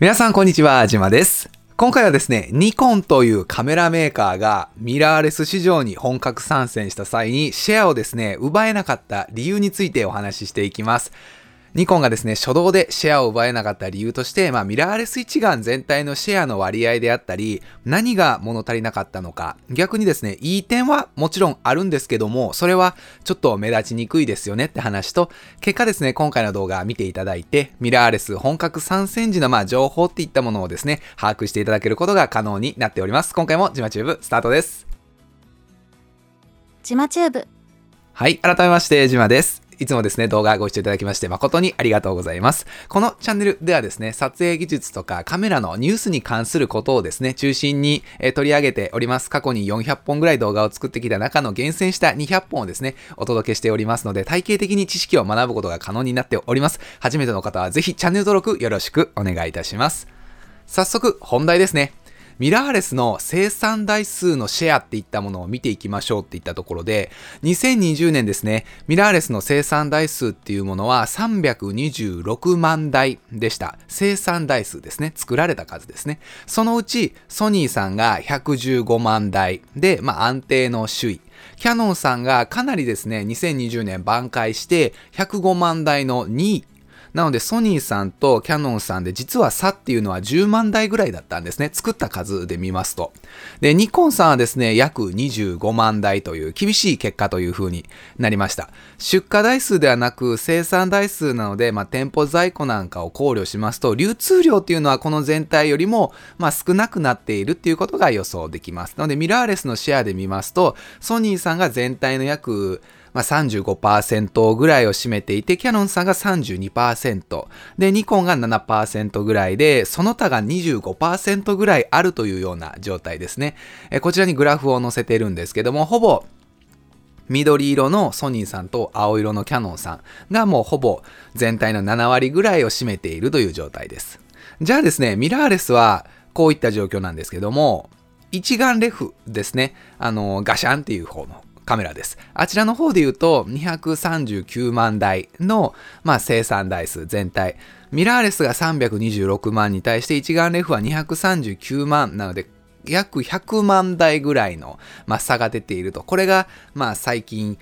皆さんこんにちは、じまです。今回はですね、ニコンというカメラメーカーがミラーレス市場に本格参戦した際にシェアをですね、奪えなかった理由についてお話ししていきます。ニコンがですね、初動でシェアを奪えなかった理由として、まあ、ミラーレス一眼全体のシェアの割合であったり、何が物足りなかったのか、逆にですね、いい点はもちろんあるんですけども、それはちょっと目立ちにくいですよねって話と、結果ですね、今回の動画見ていただいて、ミラーレス本格参戦時のまあ情報っていったものをですね、把握していただけることが可能になっております。今回もジマチューブスタートです。ジマチューブはい、改めまして、ジマです。いつもですね、動画ご視聴いただきまして誠にありがとうございます。このチャンネルではですね、撮影技術とかカメラのニュースに関することをですね、中心に、え取り上げております。過去に400本ぐらい動画を作ってきた中の厳選した200本をですね、お届けしておりますので、体系的に知識を学ぶことが可能になっております。初めての方はぜひチャンネル登録よろしくお願いいたします。早速、本題ですね。ミラーレスの生産台数のシェアっていったものを見ていきましょうっていったところで、2020年ですね、ミラーレスの生産台数っていうものは326万台でした。生産台数ですね。作られた数ですね。そのうち、ソニーさんが115万台で、まあ安定の首位。キャノンさんがかなりですね、2020年挽回して105万台の2位なので、ソニーさんとキャノンさんで実は差っていうのは10万台ぐらいだったんですね。作った数で見ますと。で、ニコンさんはですね、約25万台という厳しい結果という風になりました。出荷台数ではなく生産台数なので、まあ、店舗在庫なんかを考慮しますと、流通量っていうのはこの全体よりも、まあ、少なくなっているっていうことが予想できます。なので、ミラーレスのシェアで見ますと、ソニーさんが全体の約まあ、35%ぐらいを占めていて、キャノンさんが32%、で、ニコンが7%ぐらいで、その他が25%ぐらいあるというような状態ですね。えこちらにグラフを載せてるんですけども、ほぼ緑色のソニーさんと青色のキャノンさんがもうほぼ全体の7割ぐらいを占めているという状態です。じゃあですね、ミラーレスはこういった状況なんですけども、一眼レフですね、あの、ガシャンっていう方のカメラです。あちらの方で言うと、239万台の、まあ、生産台数全体。ミラーレスが326万に対して一眼レフは239万なので、約100万台ぐらいの、まあ、差が出ていると。これが、まあ、最近、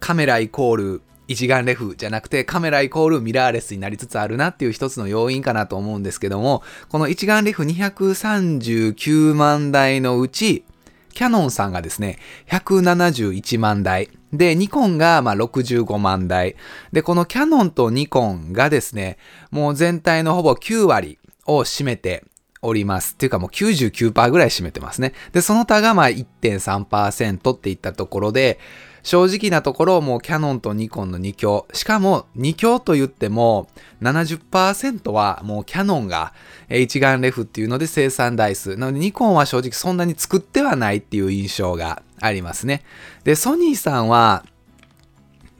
カメライコール一眼レフじゃなくてカメライコールミラーレスになりつつあるなっていう一つの要因かなと思うんですけども、この一眼レフ239万台のうち、キャノンさんがですね、171万台。で、ニコンがまあ65万台。で、このキャノンとニコンがですね、もう全体のほぼ9割を占めております。っていうかもう99%ぐらい占めてますね。で、その他がまあ1.3%っていったところで、正直なところもうキャノンとニコンの2強。しかも2強と言っても70%はもうキャノンが一眼レフっていうので生産台数。なのでニコンは正直そんなに作ってはないっていう印象がありますね。で、ソニーさんは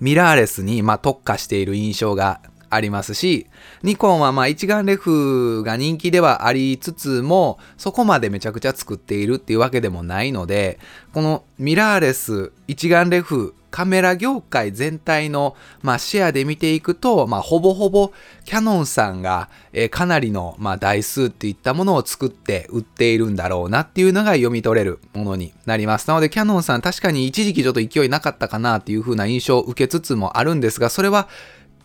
ミラーレスにま特化している印象がありますし、ニコンはまあ一眼レフが人気ではありつつも、そこまでめちゃくちゃ作っているっていうわけでもないので、このミラーレス、一眼レフ、カメラ業界全体の、まあ、シェアで見ていくと、まあ、ほぼほぼキャノンさんが、えーかなりの、まあ、台数っていったものを作って売っているんだろうなっていうのが読み取れるものになります。なので、キャノンさん確かに一時期ちょっと勢いなかったかなっていう風な印象を受けつつもあるんですが、それは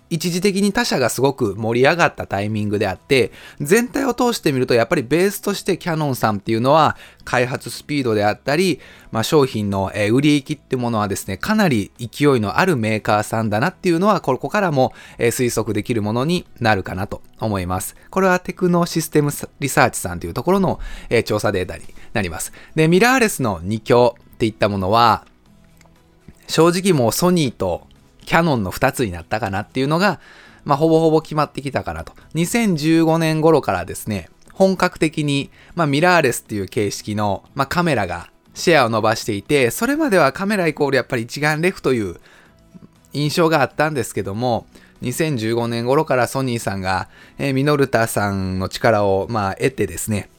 一時的に他社がすごく盛り上がったタイミングであって、全体を通してみるとやっぱりベースとしてキャノンさんっていうのは開発スピードであったり、まあ、商品の売り行きってものはですね、かなり勢いのあるメーカーさんだなっていうのは、ここからも推測できるものになるかなと思います。これはテクノシステムリサーチさんというところの調査データになります。で、ミラーレスの2強っていったものは、正直もうソニーとキャノンの2つになったかなっていうのが、まあ、ほぼほぼ決まってきたかなと。2015年頃からですね、本格的に、まあ、ミラーレスっていう形式の、まあ、カメラがシェアを伸ばしていて、それまではカメライコールやっぱり一眼レフという印象があったんですけども、2015年頃からソニーさんが、えーミノルタさんの力を、まあ、得てですね、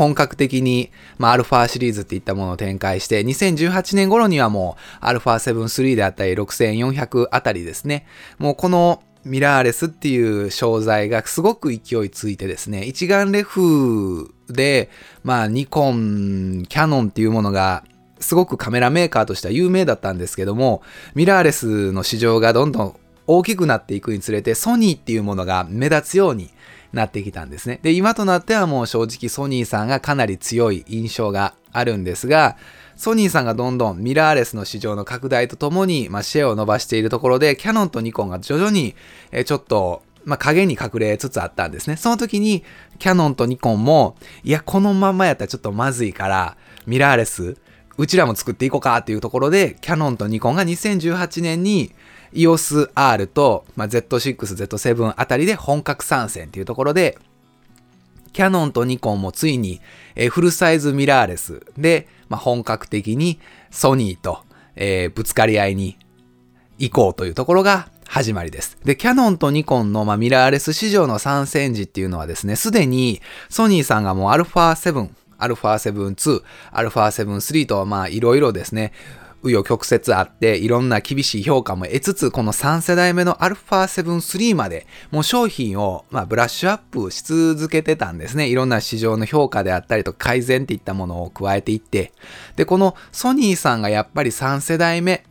本格的に、まあ、アルファシリーズっていったものを展開して、2018年頃にはもう、アルファ7 3であったり、6400あたりですね。もうこのミラーレスっていう商材がすごく勢いついてですね、一眼レフで、まあ、ニコン、キャノンっていうものがすごくカメラメーカーとしては有名だったんですけども、ミラーレスの市場がどんどん大きくなっていくにつれて、ソニーっていうものが目立つようになってきたんですね。で、今となってはもう正直ソニーさんがかなり強い印象があるんですが、ソニーさんがどんどんミラーレスの市場の拡大とともに、まあ、シェアを伸ばしているところで、キャノンとニコンが徐々に、えちょっと、まあ、影に隠れつつあったんですね。その時に、キャノンとニコンも、いや、このままやったらちょっとまずいから、ミラーレス、うちらも作っていこうかっていうところで、キャノンとニコンが2018年に EOS-R と、まあ、Z6、Z7 あたりで本格参戦っていうところで、キャノンとニコンもついに、えー、フルサイズミラーレスで、まあ、本格的にソニーと、えー、ぶつかり合いに行こうというところが始まりです。で、キャノンとニコンの、まあ、ミラーレス市場の参戦時っていうのはですね、すでにソニーさんがもう α7、α7-2、α7-3 と、まあ、いろいろですね、 紆余曲折あって、いろんな厳しい評価も得つつ、この3世代目の α7-3 まで、もう商品を、まあ、ブラッシュアップし続けてたんですね。いろんな市場の評価であったりと改善っていったものを加えていって、で、このソニーさんがやっぱり3世代目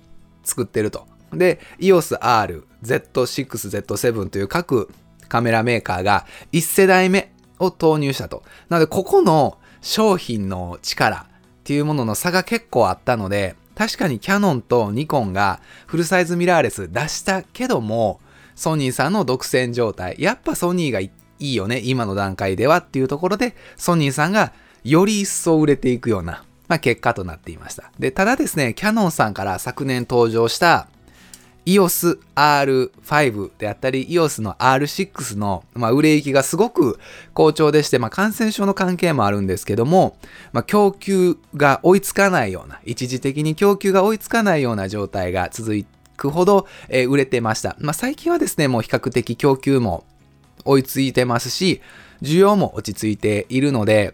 作ってると。で、EOS-R、Z6、Z7 という各カメラメーカーが1世代目を投入したと。なので、ここの商品の力っていうものの差が結構あったので、確かにキャノンとニコンがフルサイズミラーレス出したけども、ソニーさんの独占状態。やっぱソニーがいいよね、今の段階ではっていうところで、ソニーさんがより一層売れていくような、まあ、結果となっていました。で、ただですね、キャノンさんから昨年登場した EOS R5 であったり、EOS の R6 の、まあ、売れ行きがすごく好調でして、まあ、感染症の関係もあるんですけども、まあ、供給が追いつかないような、一時的に供給が追いつかないような状態が続くほど、えー、売れてました。まあ、最近はですね、もう比較的供給も追いついてますし、需要も落ち着いているので、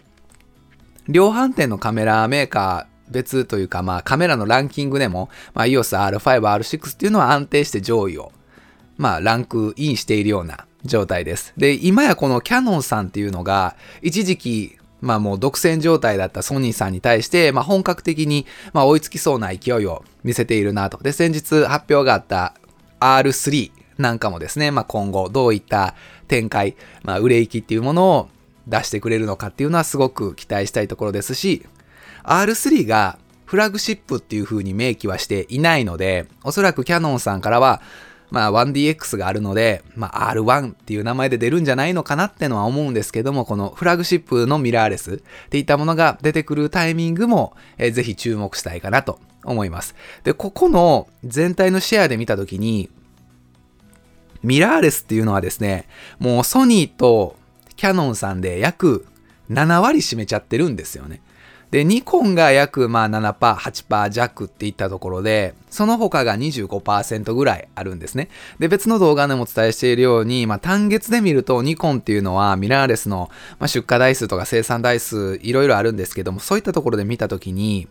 量販店のカメラメーカー、別というか、まあカメラのランキングでも、まあ EOS R5、R6 っていうのは安定して上位を、まあランクインしているような状態です。で、今やこのキャノンさんっていうのが、一時期、まあもう独占状態だったソニーさんに対して、まあ本格的に、まあ追いつきそうな勢いを見せているなと。で、先日発表があった R3 なんかもですね、まあ今後どういった展開、まあ売れ行きっていうものを出してくれるのかっていうのはすごく期待したいところですし、R3 がフラグシップっていう風に明記はしていないので、おそらくキャノンさんからは、まあ 1DX があるので、まあ R1 っていう名前で出るんじゃないのかなってのは思うんですけども、このフラグシップのミラーレスっていったものが出てくるタイミングも、えー、ぜひ注目したいかなと思います。で、ここの全体のシェアで見たときに、ミラーレスっていうのはですね、もうソニーとキャノンさんで約7割占めちゃってるんですよね。で、ニコンが約まあ7%、8%弱っていったところで、その他が25%ぐらいあるんですね。で、別の動画でもお伝えしているように、まあ単月で見るとニコンっていうのはミラーレスの、まあ、出荷台数とか生産台数いろいろあるんですけども、そういったところで見たときに、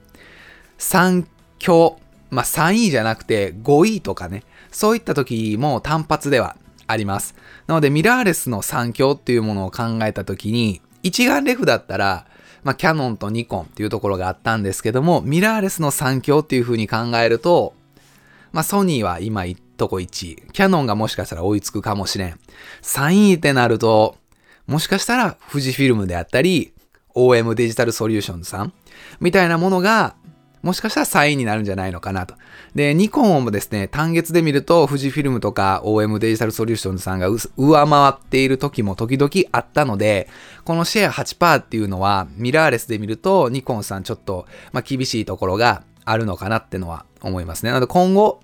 3強、まあ3位じゃなくて5位とかね、そういった時も単発ではあります。なのでミラーレスの3強っていうものを考えたときに、一眼レフだったら、まあ、キャノンとニコンっていうところがあったんですけども、ミラーレスの3強っていうふうに考えると、まあ、ソニーは今一とこ1位。キャノンがもしかしたら追いつくかもしれん。3位ってなると、もしかしたら富士フィルムであったり、OM デジタルソリューションズさんみたいなものがもしかしたら3位になるんじゃないのかなと。で、ニコンもですね、単月で見ると、富士フィルムとか OM デジタルソリューションズさんが上回っている時も時々あったので、このシェア8%っていうのは、ミラーレスで見ると、ニコンさんちょっと、まあ、厳しいところがあるのかなってのは思いますね。なので今後、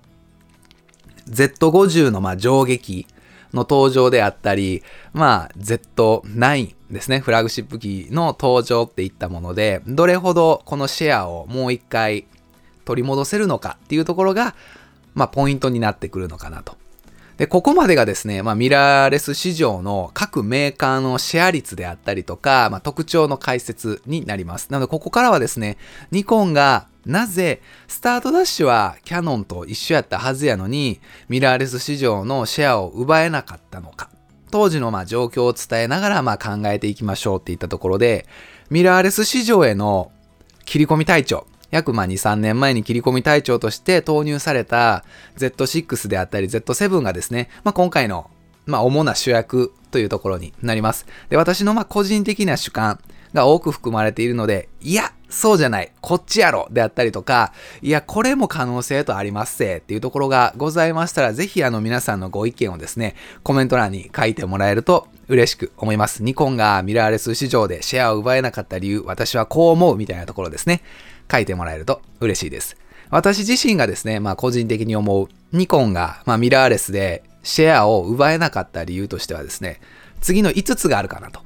Z50 のまあ上撃の登場であったり、まあ Z9 ですね、フラグシップ機の登場っていったもので、どれほどこのシェアをもう一回取り戻せるのかっていうところが、まあポイントになってくるのかなと。で、ここまでがですね、まあ、ミラーレス市場の各メーカーのシェア率であったりとか、まあ、特徴の解説になります。なので、ここからはですね、ニコンがなぜ、スタートダッシュはキャノンと一緒やったはずやのに、ミラーレス市場のシェアを奪えなかったのか。当時のまあ状況を伝えながらまあ考えていきましょうっていったところで、ミラーレス市場への切り込み隊長、約まあ2、3年前に切り込み隊長として投入された Z6 であったり Z7 がですね、まあ、今回のまあ主な主役というところになります。で、私のま個人的な主観が多く含まれているので、いや、そうじゃない、こっちやろであったりとか、いや、これも可能性とありますせっていうところがございましたら、ぜひあの皆さんのご意見をですね、コメント欄に書いてもらえると嬉しく思います。ニコンがミラーレス市場でシェアを奪えなかった理由、私はこう思うみたいなところですね。書いてもらえると嬉しいです。私自身がですね、まあ個人的に思う、ニコンが、まあ、ミラーレスでシェアを奪えなかった理由としてはですね、次の5つがあるかなと。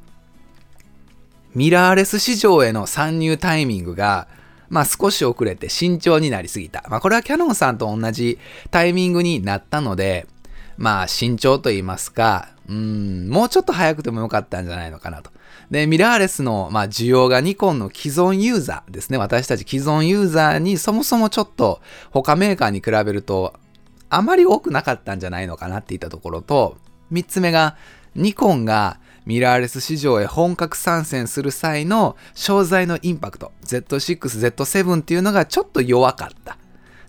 ミラーレス市場への参入タイミングが、まあ少し遅れて慎重になりすぎた。まあこれはキャノンさんと同じタイミングになったので、まあ慎重と言いますか、うん、もうちょっと早くてもよかったんじゃないのかなと。で、ミラーレスの、まあ、需要がニコンの既存ユーザーですね。私たち既存ユーザーにそもそもちょっと他メーカーに比べるとあまり多くなかったんじゃないのかなっていったところと、三つ目がニコンがミラーレス市場へ本格参戦する際の商材のインパクト、Z6、Z7 っていうのがちょっと弱かった。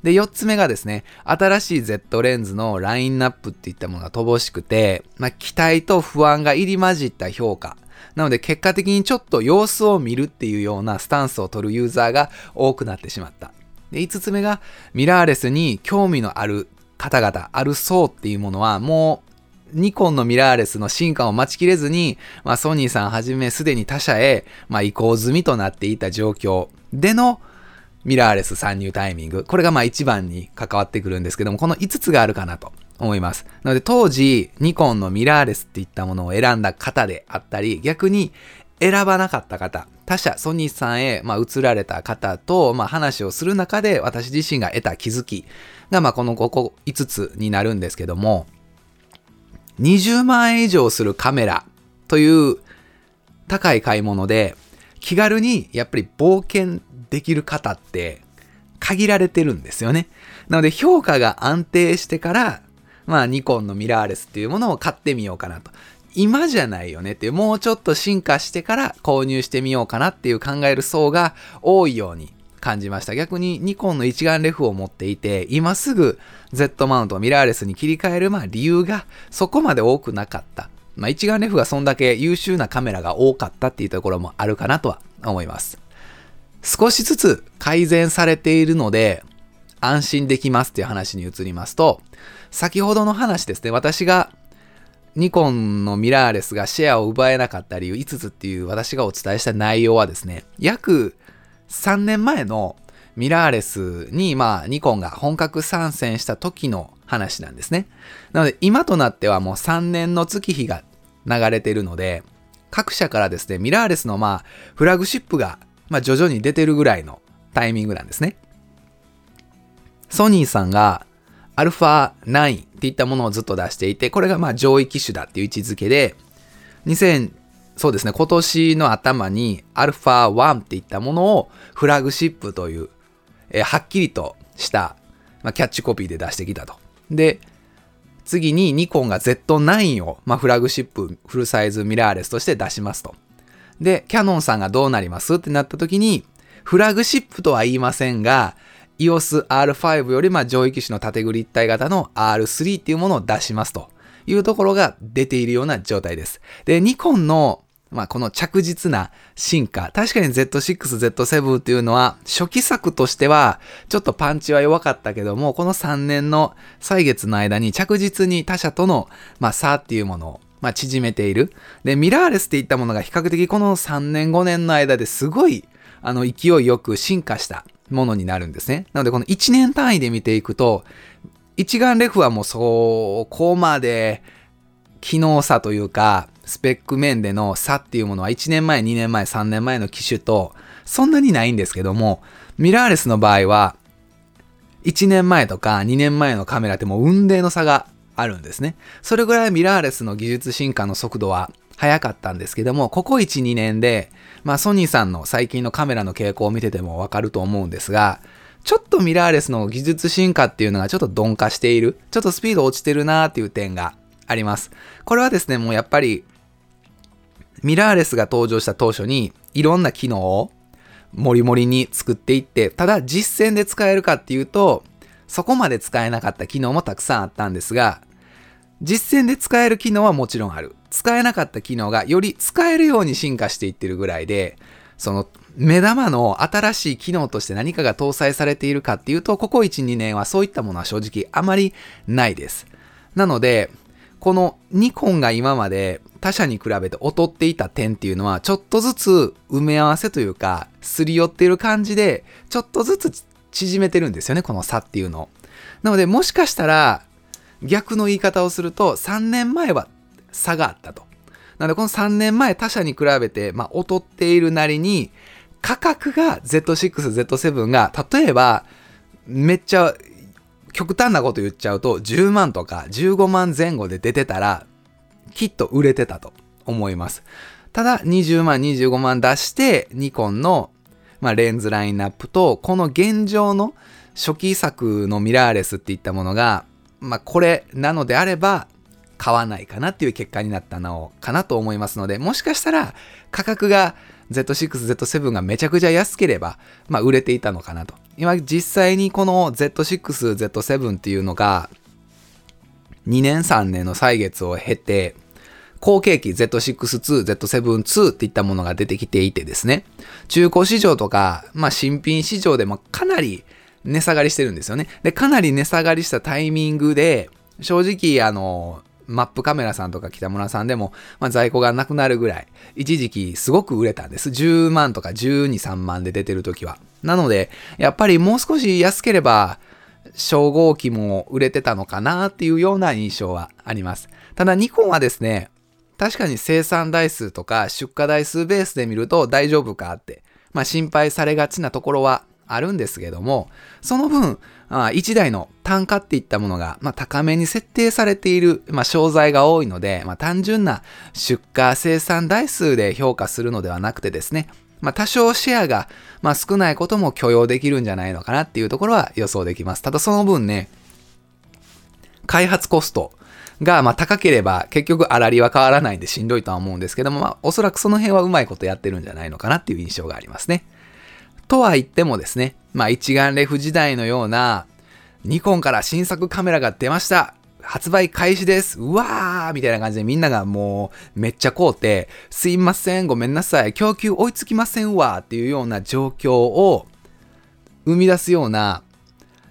で、4つ目がですね、新しい Z レンズのラインナップっていったものが乏しくて、まあ、期待と不安が入り混じった評価。なので結果的にちょっと様子を見るっていうようなスタンスを取るユーザーが多くなってしまった。で、5つ目がミラーレスに興味のある方々、ある層っていうものはもうニコンのミラーレスの進化を待ちきれずに、まあ、ソニーさんはじめすでに他社へ、まあ、移行済みとなっていた状況でのミラーレス参入タイミング。これがまあ一番に関わってくるんですけども、この5つがあるかなと思います。なので当時、ニコンのミラーレスっていったものを選んだ方であったり、逆に選ばなかった方、他社、ソニーさんへ、まあ、移られた方と、まあ、話をする中で、私自身が得た気づきが、まあ、このここ5つになるんですけども、20万円以上するカメラという高い買い物で気軽にやっぱり冒険できる方って限られてるんですよね。なので評価が安定してから、まあニコンのミラーレスっていうものを買ってみようかなと。今じゃないよねって、もうちょっと進化してから購入してみようかなっていう考える層が多いように感じました。逆にニコンの一眼レフを持っていて、今すぐ Z マウント、ミラーレスに切り替えるまあ理由がそこまで多くなかった。まあ一眼レフがそんだけ優秀なカメラが多かったっていうところもあるかなとは思います。少しずつ改善されているので、安心できますっていう話に移りますと、先ほどの話ですね、私がニコンのミラーレスがシェアを奪えなかった理由5つっていう私がお伝えした内容はですね、約3年前のミラーレスに、まあ、ニコンが本格参戦した時の話なんですね。なので、今となってはもう3年の月日が流れてるので、各社からですね、ミラーレスのまあ、フラグシップが、まあ、徐々に出てるぐらいのタイミングなんですね。ソニーさんが、アルファ9っていったものをずっと出していて、これがまあ上位機種だっていう位置づけで、2000そうですね、今年の頭に α1 っていったものをフラグシップという、えー、はっきりとした、まあ、キャッチコピーで出してきたと。で、次にニコンが Z9 を、まあ、フラグシップフルサイズミラーレスとして出しますと。で、キャノンさんがどうなりますってなった時に、フラグシップとは言いませんが、EOS R5 よりま上位機種の縦グリ一体型の R3 っていうものを出しますというところが出ているような状態です。で、ニコンのまあ、この着実な進化。確かに Z6、Z7 っていうのは、初期作としては、ちょっとパンチは弱かったけども、この3年の歳月の間に着実に他社との、まあ、差っていうものを、まあ、縮めている。で、ミラーレスっていったものが比較的この3年、5年の間ですごい、あの、勢いよく進化したものになるんですね。なので、この1年単位で見ていくと、一眼レフはもうそこまで機能差というか、スペック面での差っていうものは1年前、2年前、3年前の機種とそんなにないんですけども、ミラーレスの場合は、1年前とか2年前のカメラってもう運命の差があるんですね。それぐらいミラーレスの技術進化の速度は早かったんですけども、ここ1、2年で、まあソニーさんの最近のカメラの傾向を見ててもわかると思うんですが、ちょっとミラーレスの技術進化っていうのがちょっと鈍化している、ちょっとスピード落ちてるなーっていう点があります。これはですね、もうやっぱり、ミラーレスが登場した当初に、いろんな機能をもりもりに作っていって、ただ実践で使えるかっていうと、そこまで使えなかった機能もたくさんあったんですが、実践で使える機能はもちろんある。使えなかった機能がより使えるように進化していってるぐらいで、その目玉の新しい機能として何かが搭載されているかっていうと、ここ1、2年はそういったものは正直あまりないです。なので、このニコンが今まで他社に比べて劣っていた点っていうのは、ちょっとずつ埋め合わせというか、すり寄っている感じで、ちょっとずつ縮めてるんですよね、この差っていうの。なので、もしかしたら、逆の言い方をすると、3年前は差があったと。なので、この3年前他社に比べて、まあ、劣っているなりに、価格が Z6、Z7 が、例えば、めっちゃ極端なこと言っちゃうと、10万とか15万前後で出てたら、きっと売れてたと思います。ただ、20万、25万出して、ニコンの、まあ、レンズラインナップと、この現状の初期作のミラーレスっていったものが、まあ、これなのであれば、買わないかなっていう結果になったのかなと思いますので、もしかしたら価格が Z6、Z7 がめちゃくちゃ安ければ、まあ、売れていたのかなと。今実際にこの Z6、Z7 っていうのが、2年3年の歳月を経て、後継機 Z6-2、Z7-2 っていったものが出てきていてですね、中古市場とか、まあ新品市場でもかなり値下がりしてるんですよね。で、かなり値下がりしたタイミングで、正直、あの、マップカメラさんとか北村さんでも、まあ、在庫がなくなるぐらい、一時期すごく売れたんです。10万とか12、3万で出てる時は。なので、やっぱりもう少し安ければ、初号機も売れてたのかなっていうような印象はあります。ただニコンはですね、確かに生産台数とか出荷台数ベースで見ると大丈夫かって、まあ心配されがちなところはあるんですけども、その分、1台の単価っていったものが、まあ、高めに設定されている、まあ、商材が多いので、まあ、単純な出荷生産台数で評価するのではなくてですね、まあ、多少シェアが、まあ、少ないことも許容できるんじゃないのかなっていうところは予想できます。ただその分ね、開発コストが、まあ、高ければ結局粗利は変わらないんでしんどいとは思うんですけども、まあ、おそらくその辺はうまいことやってるんじゃないのかなっていう印象がありますね。とは言ってもですね、まあ一眼レフ時代のような、ニコンから新作カメラが出ました。発売開始です。うわーみたいな感じでみんながもうめっちゃ買うて、すいません、ごめんなさい、供給追いつきませんわっていうような状況を生み出すような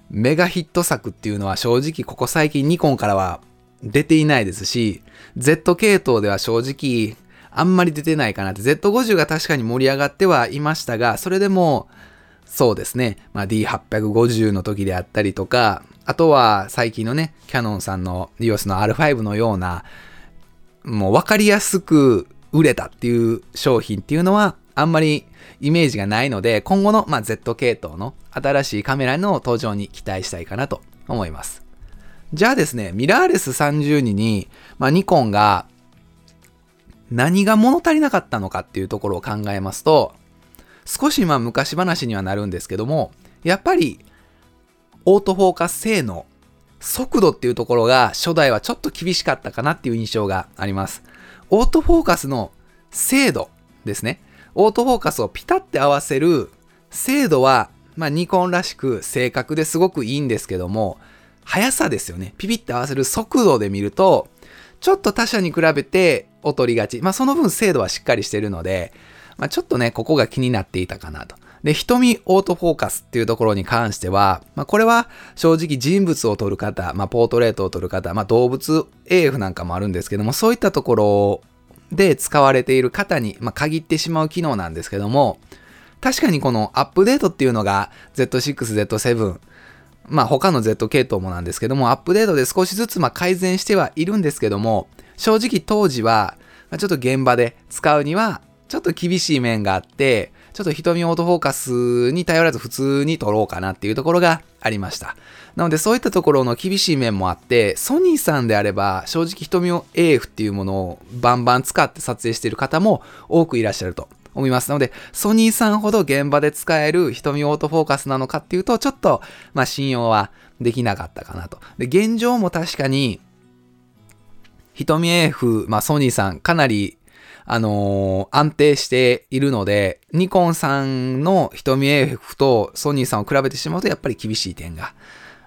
メガヒット作っていうのは正直ここ最近ニコンからは出ていないですし、Z 系統では正直あんまり出てないかなって、Z50 が確かに盛り上がってはいましたが、それでも、そうですね、まあ、D850 の時であったりとか、あとは最近のね、キャノンさんの EOS の R5 のような、もう分かりやすく売れたっていう商品っていうのは、あんまりイメージがないので、今後の、まあ、Z 系統の新しいカメラの登場に期待したいかなと思います。じゃあですね、ミラーレス32に、まあ、ニコンが何が物足りなかったのかっていうところを考えますと、少しまあ昔話にはなるんですけども、やっぱりオートフォーカス性能、速度っていうところが初代はちょっと厳しかったかなっていう印象があります。オートフォーカスの精度ですね。オートフォーカスをピタって合わせる精度は、まあ、ニコンらしく正確ですごくいいんですけども、速さですよね。ピピって合わせる速度で見ると、ちょっと他社に比べて劣りがち。まあその分精度はしっかりしてるので、まあちょっとね、ここが気になっていたかなと。で、瞳オートフォーカスっていうところに関しては、まあこれは正直人物を撮る方、まあポートレートを撮る方、まあ動物 AF なんかもあるんですけども、そういったところで使われている方に、ま、限ってしまう機能なんですけども、確かにこのアップデートっていうのが Z6、Z7、まあ他の Z 系統もなんですけども、アップデートで少しずつま改善してはいるんですけども、正直当時は、ちょっと現場で使うには、ちょっと厳しい面があって、ちょっと瞳オートフォーカスに頼らず普通に撮ろうかなっていうところがありました。なのでそういったところの厳しい面もあって、ソニーさんであれば正直瞳を AF っていうものをバンバン使って撮影している方も多くいらっしゃると思います。なので、ソニーさんほど現場で使える瞳オートフォーカスなのかっていうと、ちょっと、まあ信用はできなかったかなと。で、現状も確かに、瞳 AF、まあソニーさんかなりあのー、安定しているので、ニコンさんの瞳 AF とソニーさんを比べてしまうとやっぱり厳しい点が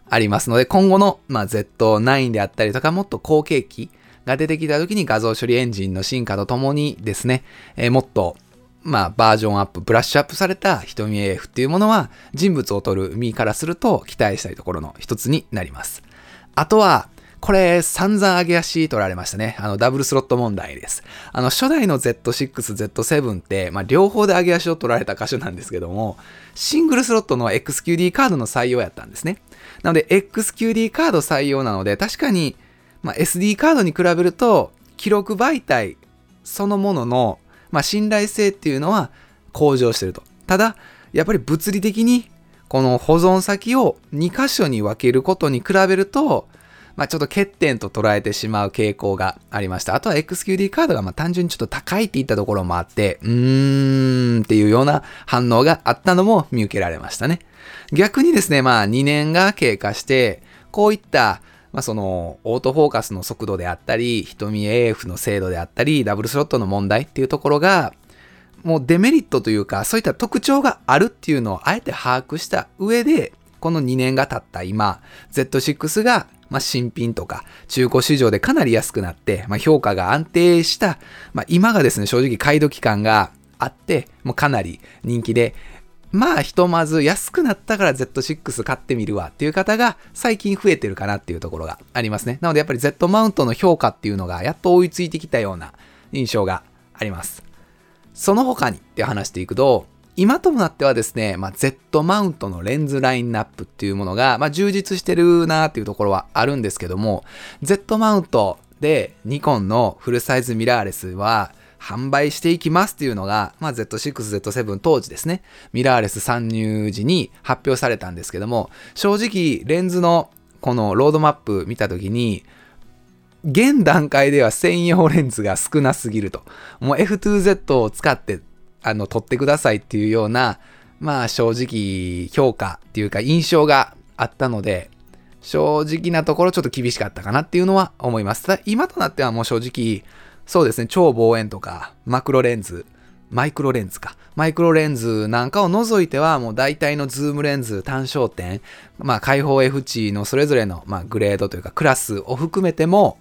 ありますので、今後の、まあ、Z9 であったりとか、もっと後継機が出てきた時に画像処理エンジンの進化とともにですね、えー、もっとまあ、バージョンアップ、ブラッシュアップされた瞳 AF っていうものは、人物を撮る身からすると期待したいところの一つになります。あとは、これ、散々上げ足取られましたね。あの、ダブルスロット問題です。あの、初代の Z6、Z7 って、まあ、両方で上げ足を取られた箇所なんですけども、シングルスロットの XQD カードの採用やったんですね。なので、XQD カード採用なので、確かに、まあ、SD カードに比べると、記録媒体そのものの、まあ、信頼性っていうのは向上してると。ただ、やっぱり物理的に、この保存先を2箇所に分けることに比べると、まあ、ちょっと欠点と捉えてしまう傾向がありました。あとは XQD カードがま単純にちょっと高いっていったところもあって、うーんっていうような反応があったのも見受けられましたね。逆にですね、まあ2年が経過して、こういったまあ、そのオートフォーカスの速度であったり、瞳 AF の精度であったり、ダブルスロットの問題っていうところが、もうデメリットというか、そういった特徴があるっていうのをあえて把握した上で、この2年が経った今、Z6 がまあ、新品とか中古市場でかなり安くなって、まあ、評価が安定した、まあ、今がですね、正直買い時間があって、もうかなり人気で、まあ、ひとまず安くなったから Z6 買ってみるわっていう方が最近増えてるかなっていうところがありますね。なのでやっぱり Z マウントの評価っていうのがやっと追いついてきたような印象があります。その他にって話していくと、今となってはですね、まあ、Z マウントのレンズラインナップっていうものが、まあ、充実してるなーっていうところはあるんですけども、Z マウントでニコンのフルサイズミラーレスは販売していきますっていうのが、まあ、Z6、Z7 当時ですね、ミラーレス参入時に発表されたんですけども、正直レンズのこのロードマップ見たときに、現段階では専用レンズが少なすぎると。もう FTZ を使ってあの、撮ってくださいっていうような、まあ正直評価っていうか印象があったので、正直なところちょっと厳しかったかなっていうのは思います。ただ今となってはもう正直、そうですね、超望遠とか、マクロレンズ、マイクロレンズか。マイクロレンズなんかを除いては、もう大体のズームレンズ、単焦点、まあ開放 F 値のそれぞれの、まあ、グレードというかクラスを含めても、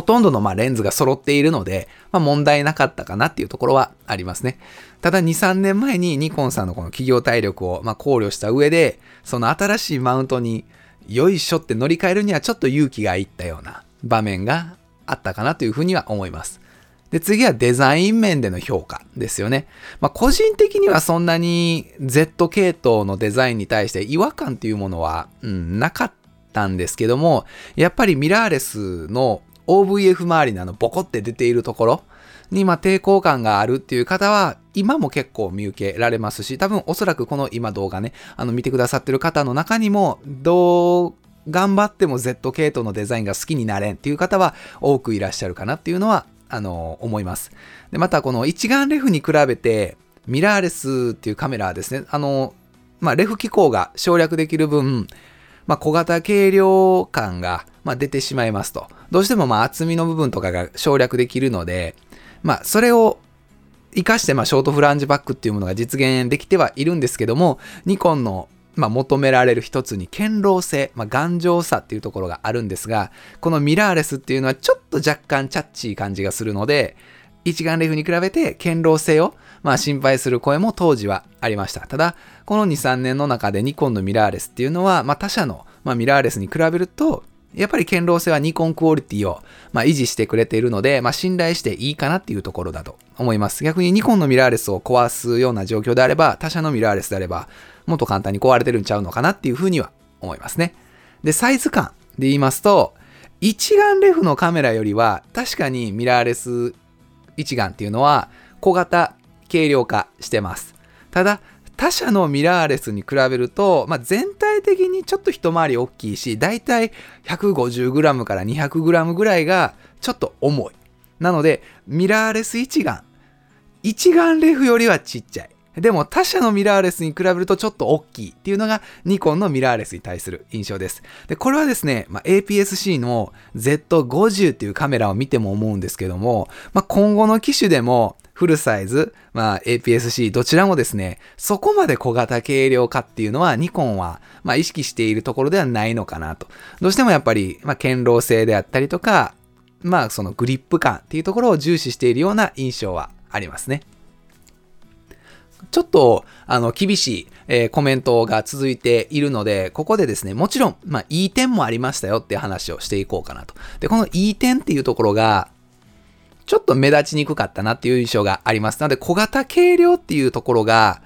ほとんどのまレンズが揃っているので、まあ、問題なかったかなっていうところはありますね。ただ2、3年前にニコンさんのこの企業体力をま考慮した上で、その新しいマウントによいしょって乗り換えるにはちょっと勇気がいったような場面があったかなというふうには思います。で、次はデザイン面での評価ですよね。まあ、個人的にはそんなに Z 系統のデザインに対して違和感っていうものは、うん、なかったんですけども、やっぱりミラーレスの OVF 周りのあのボコって出ているところにま抵抗感があるっていう方は今も結構見受けられますし多分おそらくこの今動画ねあの見てくださってる方の中にもどう頑張っても Z 系統のデザインが好きになれんっていう方は多くいらっしゃるかなっていうのはあの思います。でまたこの一眼レフに比べてミラーレスっていうカメラですね。あのまあ、レフ機構が省略できる分、まあ、小型軽量感がまあ、出てしまいますと。どうしてもまあ厚みの部分とかが省略できるので、まあ、それを活かしてまあショートフランジバックっていうものが実現できてはいるんですけども、ニコンのまあ、求められる一つに堅牢性、まあ、頑丈さっていうところがあるんですが、このミラーレスっていうのはちょっと若干チャッチー感じがするので、一眼レフに比べて堅牢性をまあ心配する声も当時はありました。ただ、この2、3年の中でニコンのミラーレスっていうのは、まあ他社のまあミラーレスに比べるとやっぱり堅牢性はニコンクオリティを、まあ、維持してくれているので、まあ、信頼していいかなっていうところだと思います。逆にニコンのミラーレスを壊すような状況であれば、他社のミラーレスであれば、もっと簡単に壊れてるんちゃうのかなっていうふうには思いますね。で、サイズ感で言いますと、一眼レフのカメラよりは、確かにミラーレス一眼っていうのは、小型軽量化してます。ただ、他社のミラーレスに比べると、まあ、全体的にちょっと一回り大きいし、だいたい 150g から 200g ぐらいがちょっと重い。なので、ミラーレス一眼。一眼レフよりはちっちゃい。でも他社のミラーレスに比べるとちょっと大きいっていうのがニコンのミラーレスに対する印象です。で、これはですね、まあ、APS-C の Z50 っていうカメラを見ても思うんですけども、まあ、今後の機種でもフルサイズ、まあ、APS-C どちらもですね、そこまで小型軽量化っていうのはニコンは、まあ、意識しているところではないのかなと。どうしてもやっぱり、まあ、堅牢性であったりとか、まあ、そのグリップ感っていうところを重視しているような印象はありますね。ちょっと、あの、厳しい、えー、コメントが続いているので、ここでですね、もちろん、まあ、いい点もありましたよって話をしていこうかなと。で、このいい点っていうところが、ちょっと目立ちにくかったなっていう印象があります。なので、小型軽量っていうところが、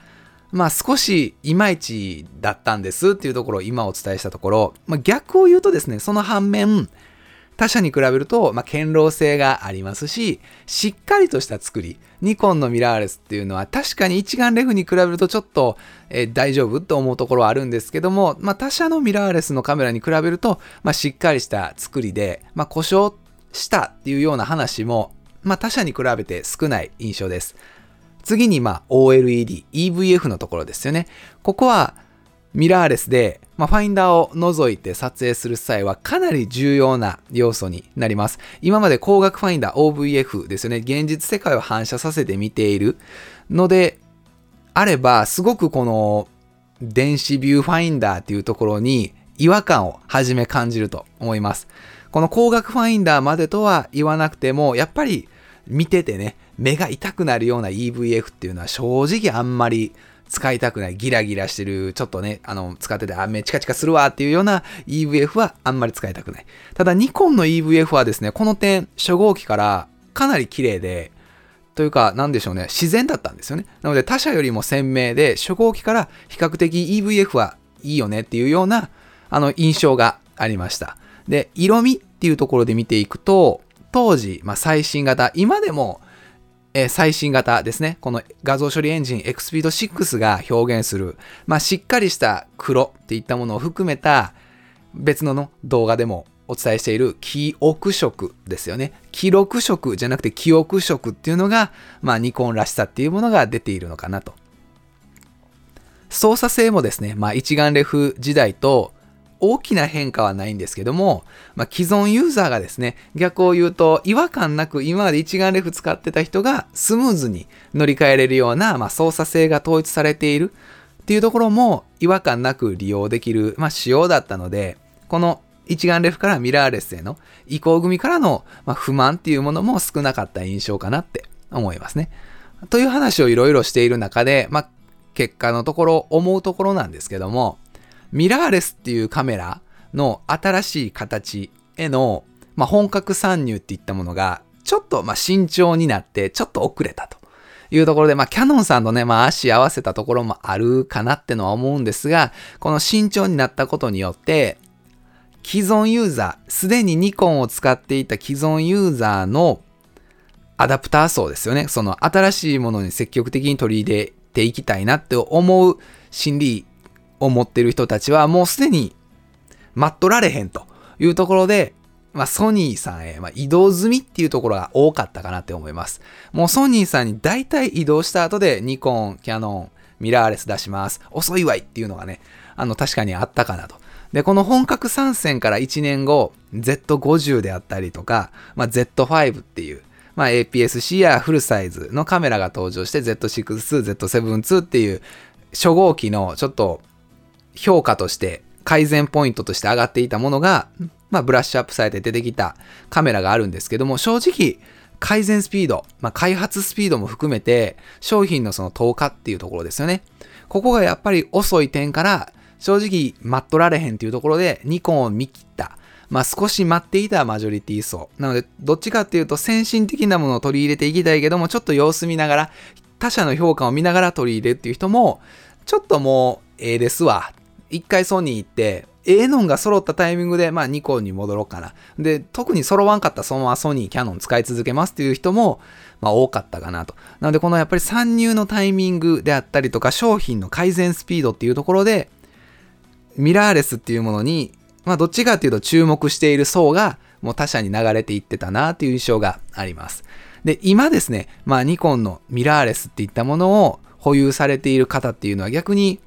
まあ少しいまいちだったんですっていうところを今お伝えしたところ、まあ、逆を言うとですね、その反面、他社に比べると、まあ、堅牢性がありますし、しっかりとした作り。ニコンのミラーレスっていうのは確かに一眼レフに比べるとちょっと、えー、大丈夫と思うところはあるんですけども、まあ、他社のミラーレスのカメラに比べると、まあ、しっかりした作りで、まあ、故障したっていうような話も、まあ、他社に比べて少ない印象です。次に、まあ、OLED、EVF のところですよね。ここは、ミラーレスで、まあ、ファインダーを除いて撮影する際はかなり重要な要素になります。今まで光学ファインダー OVF ですよね。現実世界を反射させて見ているのであれば、すごくこの電子ビューファインダーっていうところに違和感をはじめ感じると思います。この光学ファインダーまでとは言わなくても、やっぱり見ててね、目が痛くなるような EVF っていうのは正直あんまり使いたくない、ギラギラしてる、ちょっとね、あの、使ってて、あ、目チカチカするわっていうような EVF はあんまり使いたくない。ただ、ニコンの EVF はですね、この点、初号機からかなり綺麗で、というか、なんでしょうね、自然だったんですよね。なので、他社よりも鮮明で、初号機から比較的 EVF はいいよねっていうような、あの、印象がありました。で、色味っていうところで見ていくと、当時、まあ、最新型、今でもえー、最新型ですね。この画像処理エンジン XPEED6 が表現する、まあ、しっかりした黒っていったものを含めた別のの動画でもお伝えしている記憶色ですよね。記録色じゃなくて記憶色っていうのが、まあ、ニコンらしさっていうものが出ているのかなと。操作性もですね、まあ、一眼レフ時代と大きな変化はないんですけども、まあ、既存ユーザーがですね、逆を言うと違和感なく今まで一眼レフ使ってた人がスムーズに乗り換えれるような、まあ、操作性が統一されているっていうところも違和感なく利用できる、まあ、仕様だったので、この一眼レフからミラーレスへの移行組からの、ま不満っていうものも少なかった印象かなって思いますね。という話をいろいろしている中で、まあ、結果のところ思うところなんですけども、ミラーレスっていうカメラの新しい形への、まあ、本格参入っていったものが、ちょっとま慎重になって、ちょっと遅れたというところで、まあ、キャノンさんとね、まあ、足合わせたところもあるかなってのは思うんですが、この慎重になったことによって、既存ユーザー、すでにニコンを使っていた既存ユーザーのアダプター層ですよね。その新しいものに積極的に取り入れていきたいなって思う心理を持ってる人たちはもうすでに待っとられへんというところで、まあ、ソニーさんへ、まあ、移動済みっていうところが多かったかなって思います。もうソニーさんに大体移動した後でニコン、キャノン、ミラーレス出します。遅いわいっていうのがね、あの確かにあったかなと。で、この本格参戦から1年後、Z50 であったりとか、まあ、Z5 っていう、まあ、APS-C やフルサイズのカメラが登場して Z6、Z7-2 っていう初号機のちょっと評価として改善ポイントとして上がっていたものが、まあ、ブラッシュアップされて出てきたカメラがあるんですけども、正直、改善スピード、まあ、開発スピードも含めて、商品のその投下っていうところですよね。ここがやっぱり遅い点から、正直待っとられへんっていうところで、ニコンを見切った。まあ少し待っていたマジョリティ層。なので、どっちかっていうと先進的なものを取り入れていきたいけども、ちょっと様子見ながら、他社の評価を見ながら取り入れるっていう人も、ちょっともう、ええですわ。一回ソニー行って、ええのんが揃ったタイミングで、まあ、ニコンに戻ろうかな。で、特に揃わんかったそのままソニー、キャノン使い続けますっていう人も、まあ、多かったかなと。なので、このやっぱり参入のタイミングであったりとか、商品の改善スピードっていうところで、ミラーレスっていうものに、まあ、どっちかっていうと注目している層が、もう他社に流れていってたなっていう印象があります。で、今ですね、まあ、ニコンのミラーレスっていったものを保有されている方っていうのは逆に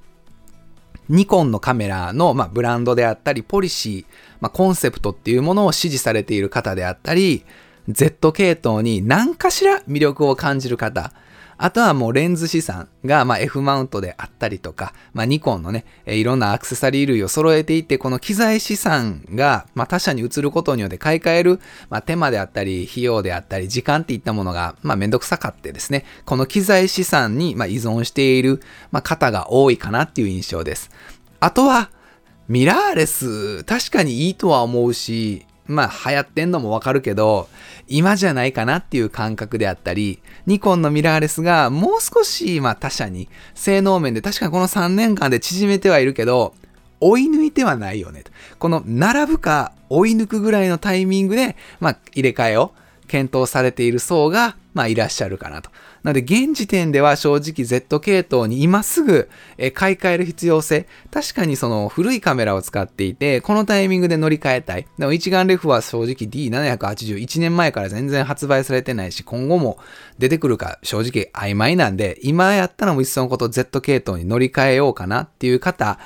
ニコンのカメラの、まあ、ブランドであったり、ポリシー、まあ、コンセプトっていうものを支持されている方であったり、Z 系統に何かしら魅力を感じる方、あとはもうレンズ資産が、ま、F マウントであったりとか、まあ、ニコンのね、いろんなアクセサリー類を揃えていて、この機材資産が、ま、他社に移ることによって買い替える、ま、手間であったり、費用であったり、時間っていったものが、まあ、めんどくさかってですね、この機材資産に、ま、依存している、ま、方が多いかなっていう印象です。あとは、ミラーレス、確かにいいとは思うし、まあ流行ってんのもわかるけど、今じゃないかなっていう感覚であったり、ニコンのミラーレスがもう少し、まあ他社に性能面で確かにこの3年間で縮めてはいるけど、追い抜いてはないよね。この並ぶか追い抜くぐらいのタイミングで、まあ入れ替えを検討されている層が、まあいらっしゃるかなと。なので、現時点では正直 Z 系統に今すぐ買い替える必要性、確かにその古いカメラを使っていて、このタイミングで乗り換えたい。でも一眼レフは正直 D781 年前から全然発売されてないし、今後も出てくるか正直曖昧なんで、今やったらもういっそのこと Z 系統に乗り換えようかなっていう方、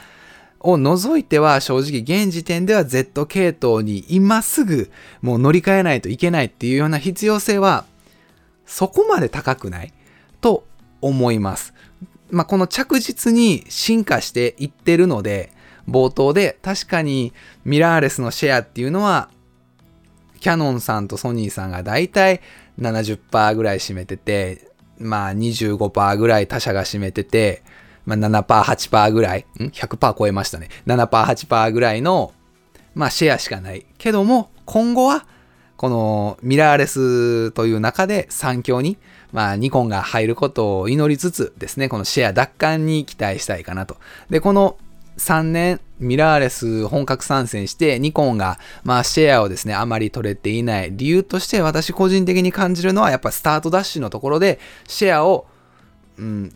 を除いては正直現時点では Z 系統に今すぐもう乗り換えないといけないっていうような必要性はそこまで高くない？と思います。まあ、この着実に進化していってるので、冒頭で確かにミラーレスのシェアっていうのは、キャノンさんとソニーさんがだいたい70%ぐらい占めてて、まあ25%ぐらい他社が占めてて、まあ7%、8%ぐらい、ん ?100% 超えましたね。7%、8%ぐらいの、まあシェアしかない。けども、今後はこのミラーレスという中で3強に、まあ、ニコンが入ることを祈りつつですね、このシェア奪還に期待したいかなと。で、この3年、ミラーレス本格参戦して、ニコンが、まあ、シェアをですね、あまり取れていない理由として、私個人的に感じるのは、やっぱスタートダッシュのところで、シェアを、うん、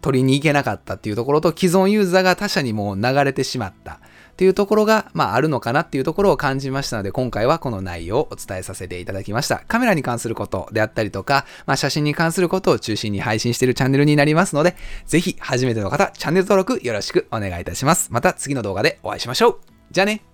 取りに行けなかったっていうところと、既存ユーザーが他社にもう流れてしまった。っていうところが、まあ、あるのかなっていうところを感じましたので、今回はこの内容をお伝えさせていただきました。カメラに関することであったりとか、まあ、写真に関することを中心に配信しているチャンネルになりますので、ぜひ初めての方、チャンネル登録よろしくお願いいたします。また次の動画でお会いしましょう。じゃあね